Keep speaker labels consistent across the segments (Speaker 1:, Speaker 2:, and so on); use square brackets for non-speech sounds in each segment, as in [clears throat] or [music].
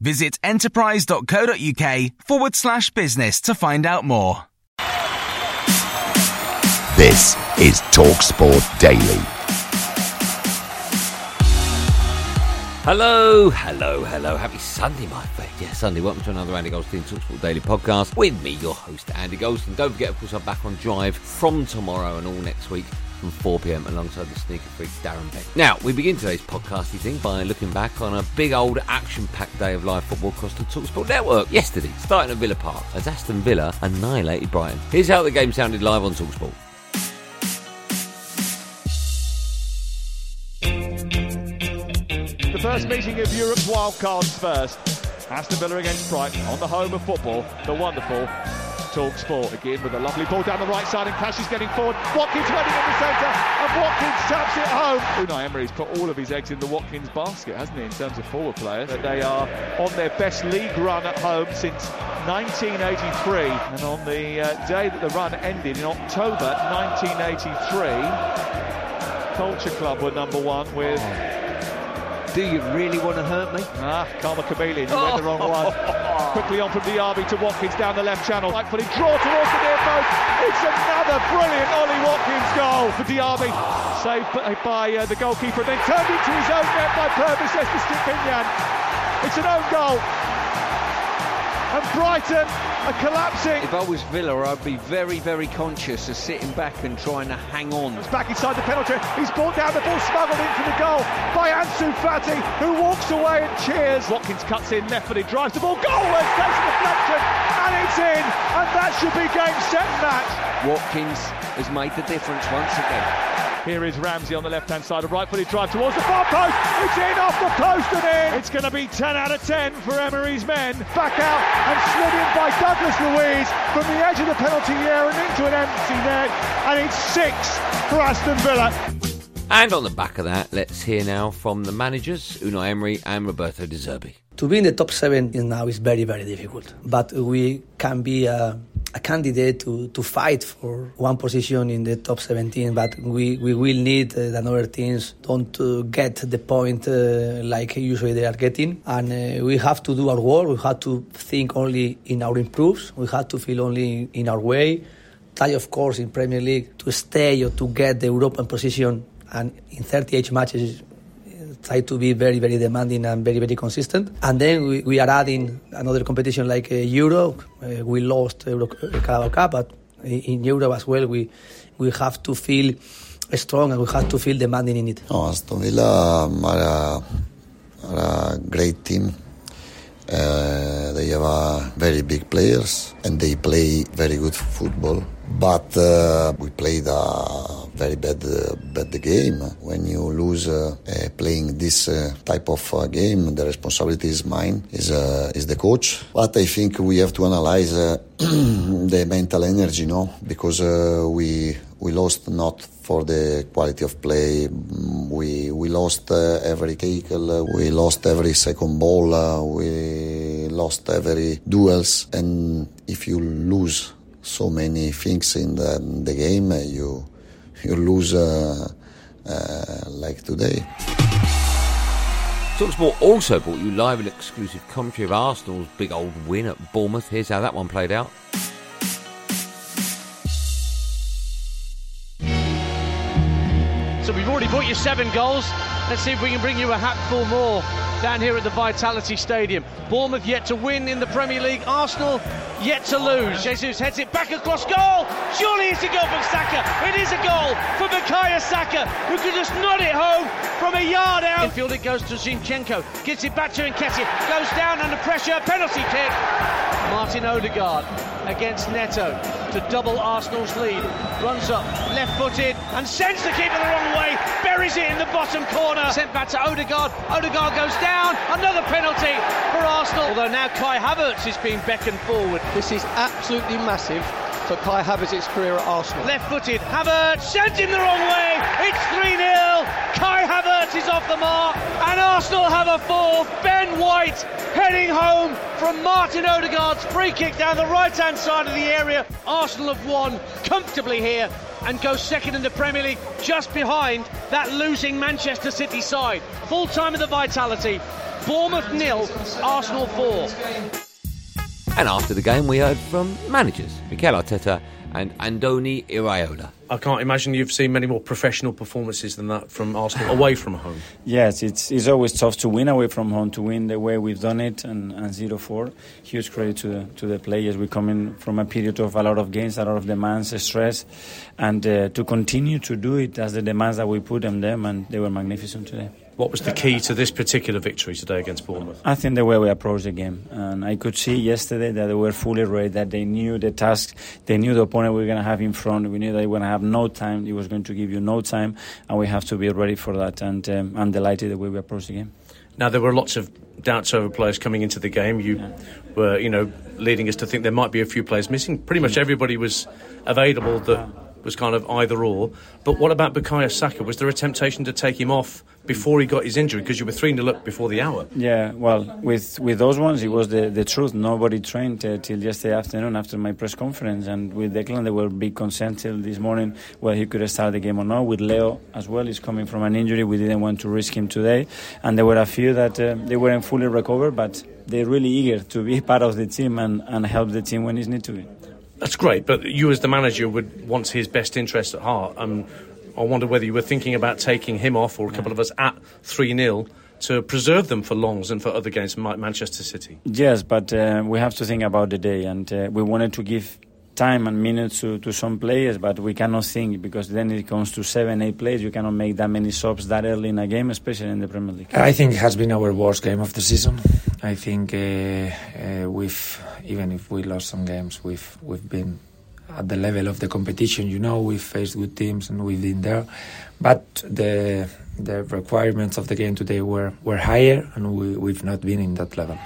Speaker 1: Visit enterprise.co.uk forward slash business to find out more.
Speaker 2: This is TalkSport Daily.
Speaker 3: Hello, hello, hello. Happy Sunday, my friend. Yeah, Sunday. Welcome to another Andy Goldstein Talksport Daily podcast with me, your host, Andy Goldstein. Don't forget, of course, I'm back on Drive from tomorrow and all next week from 4pm alongside the sneaker freak Darren Beck. Now, we begin today's podcasty thing by looking back on a big old action-packed day of live football across the TalkSport network. Yesterday, starting at Villa Park, as Aston Villa annihilated Brighton. Here's how the game sounded live on TalkSport.
Speaker 4: The first meeting of Europe's wildcards first. Aston Villa against Brighton on the home of football, the wonderful Talk Sport again with a lovely ball down the right side and Cash is getting forward. Watkins running in the centre and Watkins taps it home. Unai Emery's put all of his eggs in the Watkins basket, hasn't he, in terms of forward players? They are on their best league run at home since 1983 and on the uh, day that the run ended in October 1983 Culture Club were number one with
Speaker 5: Do you really want to hurt me?
Speaker 4: Ah, Karma Chameleon, you went the wrong one. [laughs] Quickly on from Diaby to Watkins down the left channel. Right footed draw towards the near post. It's another brilliant Ollie Watkins goal for Diaby. Saved by uh, the goalkeeper, then turned into his own net by Pervis Estupiñán. It's an own goal. And Brighton are collapsing.
Speaker 5: If I was Villa, I'd be very, very conscious of sitting back and trying to hang on.
Speaker 4: It's back inside the penalty. He's brought down the ball, smuggled into the goal by Ansu Fati, who walks away and cheers. Watkins cuts in, left-footed, drives the ball, goal! There's takes a deflection, and it's in, and that should be game, set, match.
Speaker 5: Watkins has made the difference once again.
Speaker 4: Here is Ramsey on the left-hand side, a right-footed drive towards the far post. It's in off the post and in. It's going to be 10 out of 10 for Emery's men. Back out and slid in by Douglas Luiz from the edge of the penalty area and into an empty net. And it's six for Aston Villa.
Speaker 3: And on the back of that, let's hear now from the managers, Unai Emery and Roberto De Zerbi.
Speaker 6: To be in the top seven now is very very difficult, but we can be a, a candidate to, to fight for one position in the top 17. But we, we will need uh, that other teams don't uh, get the point uh, like usually they are getting, and uh, we have to do our work. We have to think only in our improves. We have to feel only in our way. Try of course in Premier League to stay or to get the European position, and in 38 matches try to be very, very demanding and very, very consistent. And then we, we are adding another competition like uh, Euro. Uh, we lost Euro uh, Carabao Cup, but in Euro as well, we we have to feel strong and we have to feel demanding in it.
Speaker 7: No, Aston Villa are a, are a great team. Uh, they have uh, very big players and they play very good football. But uh, we played very bad, uh, bad game. When you lose uh, uh, playing this type of game, the responsibility is mine, is is the coach. But I think we have to analyze [clears throat] the mental energy, no, because we we lost not for the quality of play. We we lost uh, every tackle. We lost every second ball. Uh, we lost every duels. And if you lose so many things in the, in the game, you you lose uh, uh, like today.
Speaker 3: Talksport also brought you live and exclusive commentary of Arsenal's big old win at Bournemouth. Here's how that one played out.
Speaker 8: So we've already brought you seven goals. Let's see if we can bring you a hatful more down here at the Vitality Stadium. Bournemouth yet to win in the Premier League. Arsenal yet to lose. Jesus heads it back across goal. Surely it's a goal from Saka. It is a goal for Bukayo Saka, who can just nod it home from a yard out. Infield it goes to Zinchenko. Gets it back to Nketiah. Goes down under pressure. Penalty kick. Martin Odegaard against Neto to double Arsenal's lead. Runs up, left footed, and sends the keeper the wrong way. Buries it in the bottom corner. Sent back to Odegaard. Odegaard goes down. Another penalty for Arsenal. Although now Kai Havertz is being beckoned forward.
Speaker 5: This is absolutely massive for Kai Havertz's career at Arsenal.
Speaker 8: Left footed, Havertz sends him the wrong way. It's 3 0. Kai Havertz is off the mark, and Arsenal have a fourth. Ben White heading home from Martin Odegaard's free kick down the right hand side of the area. Arsenal have won comfortably here and go second in the Premier League just behind that losing Manchester City side. Full time of the Vitality. Bournemouth nil, Arsenal 4.
Speaker 3: And after the game, we heard from managers Mikel Arteta and Andoni Iraola.
Speaker 9: I can't imagine you've seen many more professional performances than that from Arsenal away from home.
Speaker 10: Yes, it's it's always tough to win away from home to win the way we've done it and, and 0-4. Huge credit to the, to the players. We come in from a period of a lot of games, a lot of demands, stress, and uh, to continue to do it as the demands that we put on them, and they were magnificent today.
Speaker 9: What was the key to this particular victory today against Bournemouth?
Speaker 10: I think the way we approached the game, and I could see yesterday that they were fully ready, that they knew the task, they knew the opponent we were going to have in front. We knew they were going to have no time. It was going to give you no time, and we have to be ready for that. And um, I'm delighted the way we approached the game.
Speaker 9: Now there were lots of doubts over players coming into the game. You yeah. were, you know, leading us to think there might be a few players missing. Pretty much everybody was available that was kind of either or. But what about Bukayo Saka? Was there a temptation to take him off before he got his injury because you were 3 0 up before the hour?
Speaker 10: Yeah, well, with with those ones, it was the, the truth. Nobody trained uh, till yesterday afternoon after my press conference. And with Declan, there were big concern till this morning whether he could start the game or not. With Leo as well, he's coming from an injury. We didn't want to risk him today. And there were a few that uh, they weren't fully recovered, but they're really eager to be [laughs] part of the team and, and help the team when it's need to be.
Speaker 9: That's great, but you as the manager would want his best interest at heart. Um, I wonder whether you were thinking about taking him off or a couple of us at 3 0 to preserve them for longs and for other games like Manchester City.
Speaker 10: Yes, but uh, we have to think about the day, and uh, we wanted to give time and minutes to, to some players, but we cannot think because then it comes to seven, eight players. You cannot make that many subs that early in a game, especially in the Premier League.
Speaker 11: I think it has been our worst game of the season. I think uh, uh, we've, even if we lost some games, we've we've been at the level of the competition. You know, we've faced good teams and we've been there, but the the requirements of the game today were, were higher, and we, we've not been in that level.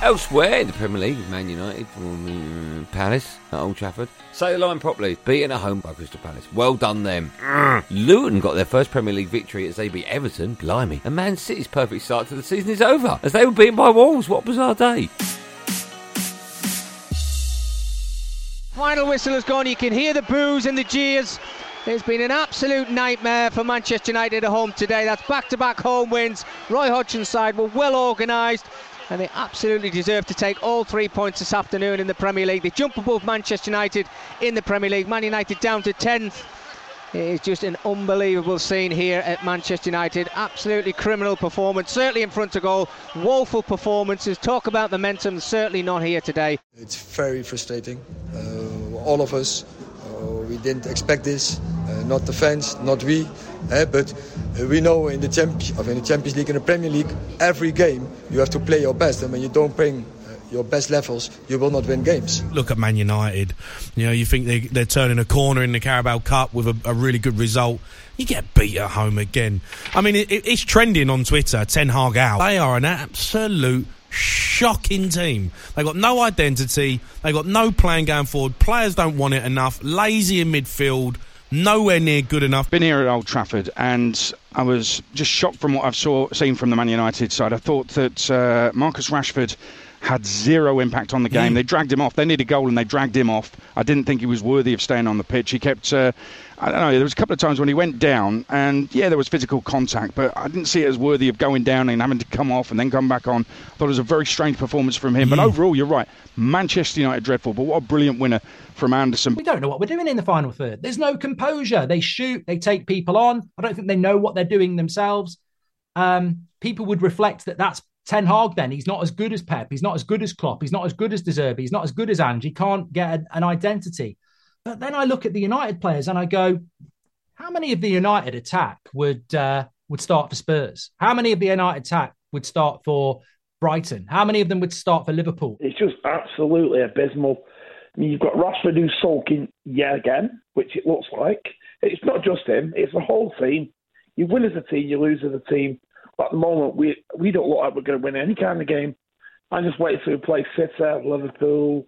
Speaker 3: Elsewhere in the Premier League, Man United from Palace at Old Trafford. Say the line properly. Beaten at home by Crystal Palace. Well done them. Mm. Luton got their first Premier League victory as they beat Everton. Blimey. And Man City's perfect start to the season is over as they were beaten by Wolves. What a bizarre day.
Speaker 5: Final whistle has gone. You can hear the boos and the jeers. It's been an absolute nightmare for Manchester United at home today. That's back to back home wins. Roy Hodgson's side were well organised and they absolutely deserve to take all three points this afternoon in the Premier League. They jump above Manchester United in the Premier League. Man United down to 10th. It's just an unbelievable scene here at Manchester United. Absolutely criminal performance, certainly in front of goal. Woeful performances. Talk about the momentum, certainly not here today.
Speaker 12: It's very frustrating. Uh, all of us, we didn't expect this. Uh, not the fans, not we. Uh, but we know in the, champ- in the Champions League and the Premier League, every game you have to play your best. And when you don't bring your best levels, you will not win games.
Speaker 13: Look at Man United. You know, you think they, they're turning a corner in the Carabao Cup with a, a really good result. You get beat at home again. I mean, it, it's trending on Twitter. Ten Hag out. They are an absolute shocking team. They got no identity. They got no plan going forward. Players don't want it enough. Lazy in midfield. Nowhere near good enough.
Speaker 14: Been here at Old Trafford and I was just shocked from what I've saw seen from the Man United side. I thought that uh, Marcus Rashford
Speaker 15: had zero impact on the game. They dragged him off. They needed a goal and they dragged him off. I didn't think he was worthy of staying on the pitch. He kept. Uh, I don't know. There was a couple of times when he went down, and yeah, there was physical contact, but I didn't see it as worthy of going down and having to come off and then come back on. I thought it was a very strange performance from him. But overall, you're right. Manchester United dreadful, but what a brilliant winner from Andersen.
Speaker 16: We don't know what we're doing in the final third. There's no composure. They shoot, they take people on. I don't think they know what they're doing themselves. Um, people would reflect that that's Ten Hag. Then he's not as good as Pep. He's not as good as Klopp. He's not as good as De Zerbi. He's not as good as Ange. He can't get an identity. But then I look at the United players and I go, how many of the United attack would uh, would start for Spurs? How many of the United attack would start for Brighton? How many of them would start for Liverpool?
Speaker 17: It's just absolutely abysmal. I mean, you've got Rashford who's sulking yet again, which it looks like. It's not just him; it's the whole team. You win as a team, you lose as a team. But at the moment, we we don't look like we're going to win any kind of game. I just wait till we play City, Liverpool,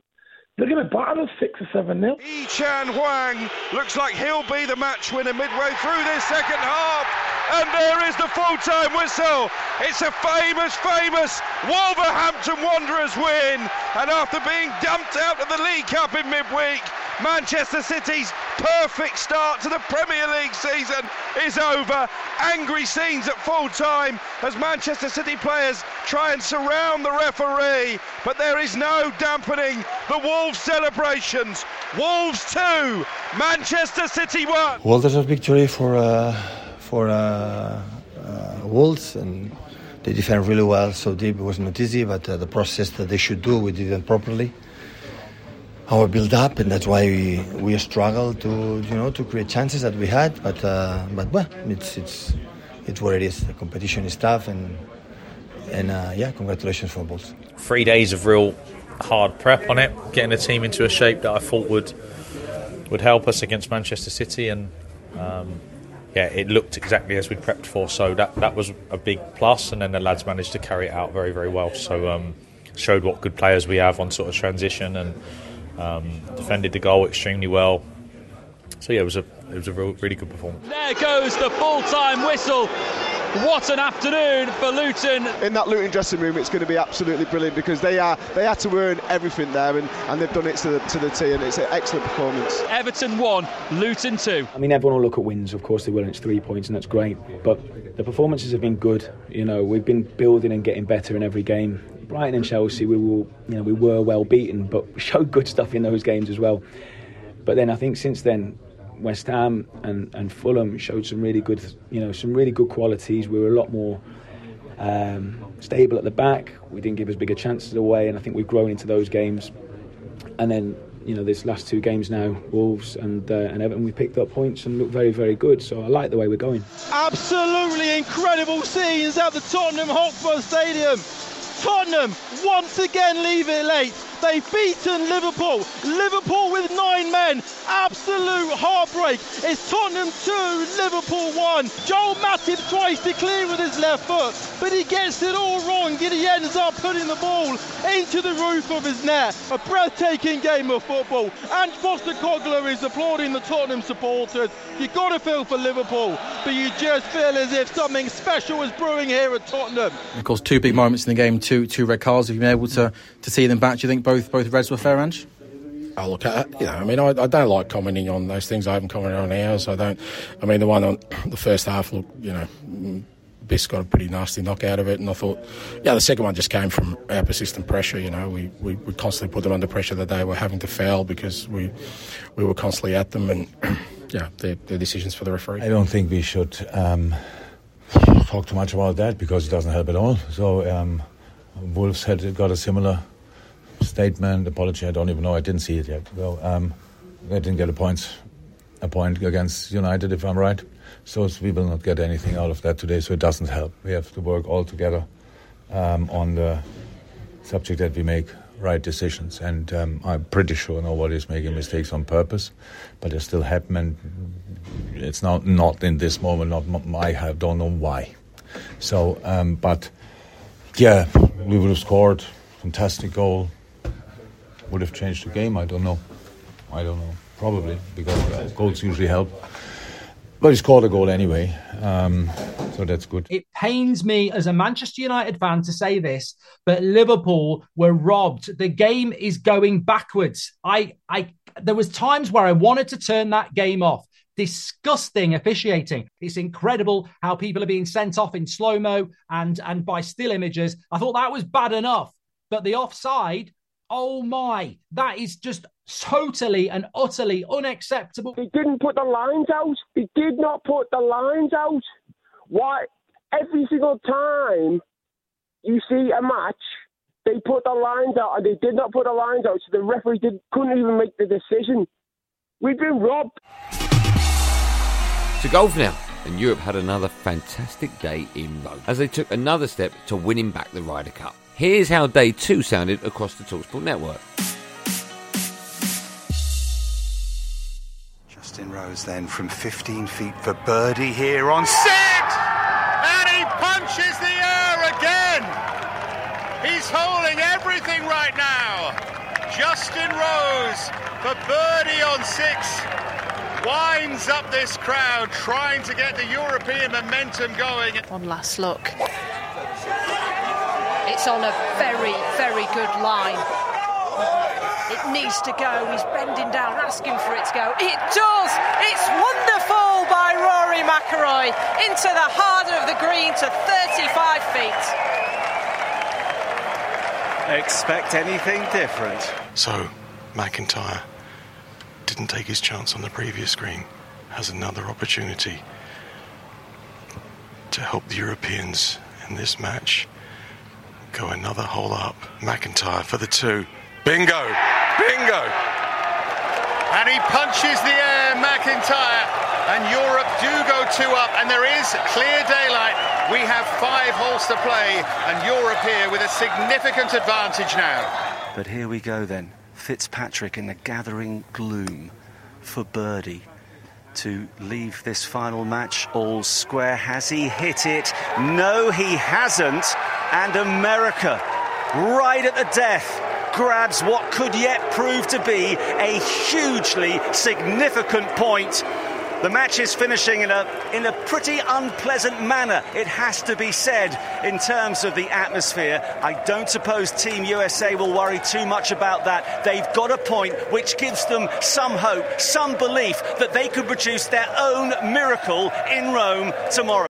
Speaker 17: they're going to batter us six or seven nil.
Speaker 18: Hee-chan Hwang looks like he'll be the match winner midway through this second half. And there is the full time whistle. It's a famous, famous Wolverhampton Wanderers win. And after being dumped out of the League Cup in midweek, Manchester City's perfect start to the Premier League season is over. Angry scenes at full time as Manchester City players try and surround the referee, but there is no dampening the Wolves celebrations. Wolves 2, Manchester City 1.
Speaker 19: Well, there's a victory for uh, for uh, uh, Wolves and they defend really well. So deep it was not easy, but uh, the process that they should do, we did it properly our build up, and that's why we, we struggled to you know to create chances that we had. But uh, but well, it's it's it's what it is. The competition is tough, and and uh, yeah, congratulations for both.
Speaker 9: Three days of real hard prep on it, getting the team into a shape that I thought would would help us against Manchester City, and um, yeah, it looked exactly as we'd prepped for. So that that was a big plus, and then the lads managed to carry it out very very well. So um, showed what good players we have on sort of transition and um, defended the goal extremely well. So yeah, it was a it was a real, really good performance.
Speaker 20: There goes the full time whistle. What an afternoon for Luton.
Speaker 21: In that Luton dressing room, it's going to be absolutely brilliant because they are they had to earn everything there, and, and they've done it to the, to the T, and it's an excellent performance.
Speaker 20: Everton one, Luton two.
Speaker 22: I mean, everyone will look at wins, of course they will, and it's three points, and that's great. But the performances have been good. You know, we've been building and getting better in every game. Brighton and Chelsea, we will, you know, we were well beaten, but we showed good stuff in those games as well. But then I think since then, West Ham and, and Fulham showed some really good, you know, some really good qualities. We were a lot more um, stable at the back. We didn't give as big a chances away, and I think we've grown into those games. And then, you know, this last two games now, Wolves and uh, and Everton, we picked up points and looked very, very good. So I like the way we're going.
Speaker 23: Absolutely incredible scenes at the Tottenham Hotspur Stadium. Tottenham once again leave it late. They've beaten Liverpool. Liverpool with nine men. Absolute heartbreak. It's Tottenham 2, Liverpool 1. Joel Matip tries to clear with his left foot, but he gets it all wrong. and He ends up putting the ball into the roof of his net. A breathtaking game of football. And Foster Postecoglou is applauding the Tottenham supporters. You've got to feel for Liverpool, but you just feel as if something special is brewing here at Tottenham.
Speaker 11: Of course, two big moments in the game, two two red cards. Have you been able to, to see them back? Do you think both both Reds were fair, Ange?
Speaker 24: Oh, look, I, you know, I mean, I, I, don't like commenting on those things. I haven't commented on ours. I don't. I mean, the one on the first half, look, you know, Biss got a pretty nasty knock out of it, and I thought, yeah, the second one just came from our persistent pressure. You know, we, we, we constantly put them under pressure that they were having to foul because we we were constantly at them, and [clears throat] yeah, the decisions for the referee.
Speaker 25: I don't think we should um, talk too much about that because it doesn't help at all. So. Um, Wolves had got a similar statement, apology. I don't even know. I didn't see it yet. So um, they didn't get a point, a point against United, if I'm right. So we will not get anything out of that today. So it doesn't help. We have to work all together um, on the subject that we make right decisions. And um, I'm pretty sure nobody is making mistakes on purpose, but they still happen. And it's not not in this moment. Not I don't know why. So, um, but yeah, we would have scored. Fantastic goal. Would have changed the game. I don't know. I don't know. Probably because uh, goals usually help. But he scored a goal anyway, um, so that's good.
Speaker 16: It pains me as a Manchester United fan to say this, but Liverpool were robbed. The game is going backwards. I, I, there was times where I wanted to turn that game off. Disgusting officiating. It's incredible how people are being sent off in slow mo and and by still images. I thought that was bad enough, but the offside. Oh my, that is just totally and utterly unacceptable.
Speaker 26: He didn't put the lines out. He did not put the lines out. Why? Every single time you see a match, they put the lines out, and they did not put the lines out, so the referee did, couldn't even make the decision. We've been robbed.
Speaker 3: To golf now. And Europe had another fantastic day in Rome as they took another step to winning back the Ryder Cup. Here's how day two sounded across the Talksport network.
Speaker 19: Justin Rose then from 15 feet for birdie here on six,
Speaker 27: And he punches the air again! He's holding everything right now! Justin Rose for birdie on six winds up this crowd trying to get the European momentum going.
Speaker 20: One last look. It's on a very, very good line. It needs to go. He's bending down, asking for it to go. It does. It's wonderful by Rory McIlroy into the heart of the green to 35 feet.
Speaker 19: Expect anything different.
Speaker 28: So, MacIntyre didn't take his chance on the previous green, has another opportunity to help the Europeans in this match go another hole up. MacIntyre for the two. Bingo! Bingo!
Speaker 27: And he punches the air, MacIntyre. And Europe do go two up, and there is clear daylight. We have five holes to play, and Europe here with a significant advantage now.
Speaker 19: But here we go then. Fitzpatrick in the gathering gloom for birdie to leave this final match all square. Has he hit it? No, he hasn't. And America, right at the death, grabs what could yet prove to be a hugely significant point. The match is finishing in a in a pretty unpleasant manner, it has to be said, in terms of the atmosphere. I don't suppose Team USA will worry too much about that. They've got a point which gives them some hope, some belief that they could produce their own miracle in Rome tomorrow.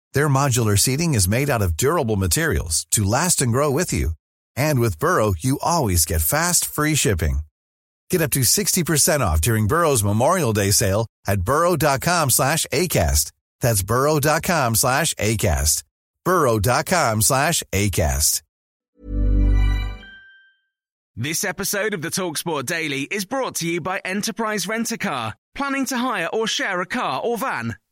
Speaker 29: Their modular seating is made out of durable materials to last and grow with you. And with Burrow, you always get fast, free shipping. Get up to 60% off during Burrow's Memorial Day sale at burrow.com slash ACAST. That's burrow.com slash ACAST. burrow.com slash ACAST.
Speaker 30: This episode of the TalkSport Daily is brought to you by Enterprise Rent-A-Car. Planning to hire or share a car or van?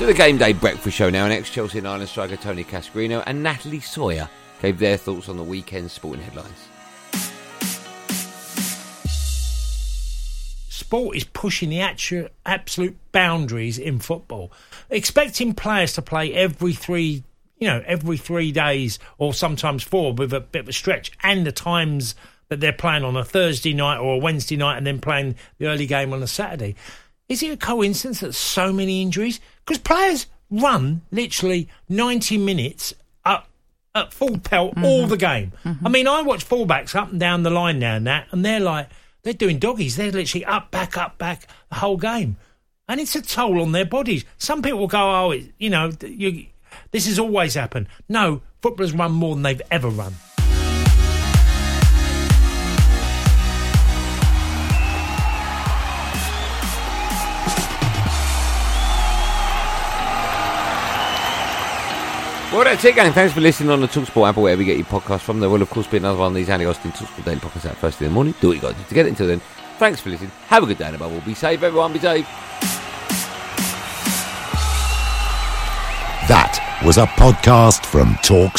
Speaker 3: To the game day breakfast show now, and ex Chelsea and Ireland striker Tony Cascarino and Natalie Sawyer gave their thoughts on the weekend's sporting headlines.
Speaker 31: Sport is pushing the actual, absolute boundaries in football. Expecting players to play every three, you know, every three days or sometimes four with a bit of a stretch, and the times that they're playing on a Thursday night or a Wednesday night, and then playing the early game on a Saturday. Is it a coincidence that so many injuries? Because players run literally 90 minutes up at full pelt mm-hmm. all the game. Mm-hmm. I mean, I watch fullbacks up and down the line now and that, and they're like, they're doing doggies. They're literally up, back, up, back the whole game. And it's a toll on their bodies. Some people go, oh, it, you know, you, this has always happened. No, Footballers run more than they've ever run.
Speaker 3: Well, er that's it, gang. Thanks for listening on the Talksport app or wherever you get your podcast from. There will, of course, be another one of these Andy Austin Talksport Daily podcasts out first thing in the morning. Do what er you got to do to get it. Until then, thanks for listening. Have a good day and above all, be safe, everyone. Be safe.
Speaker 32: That was a podcast from Talk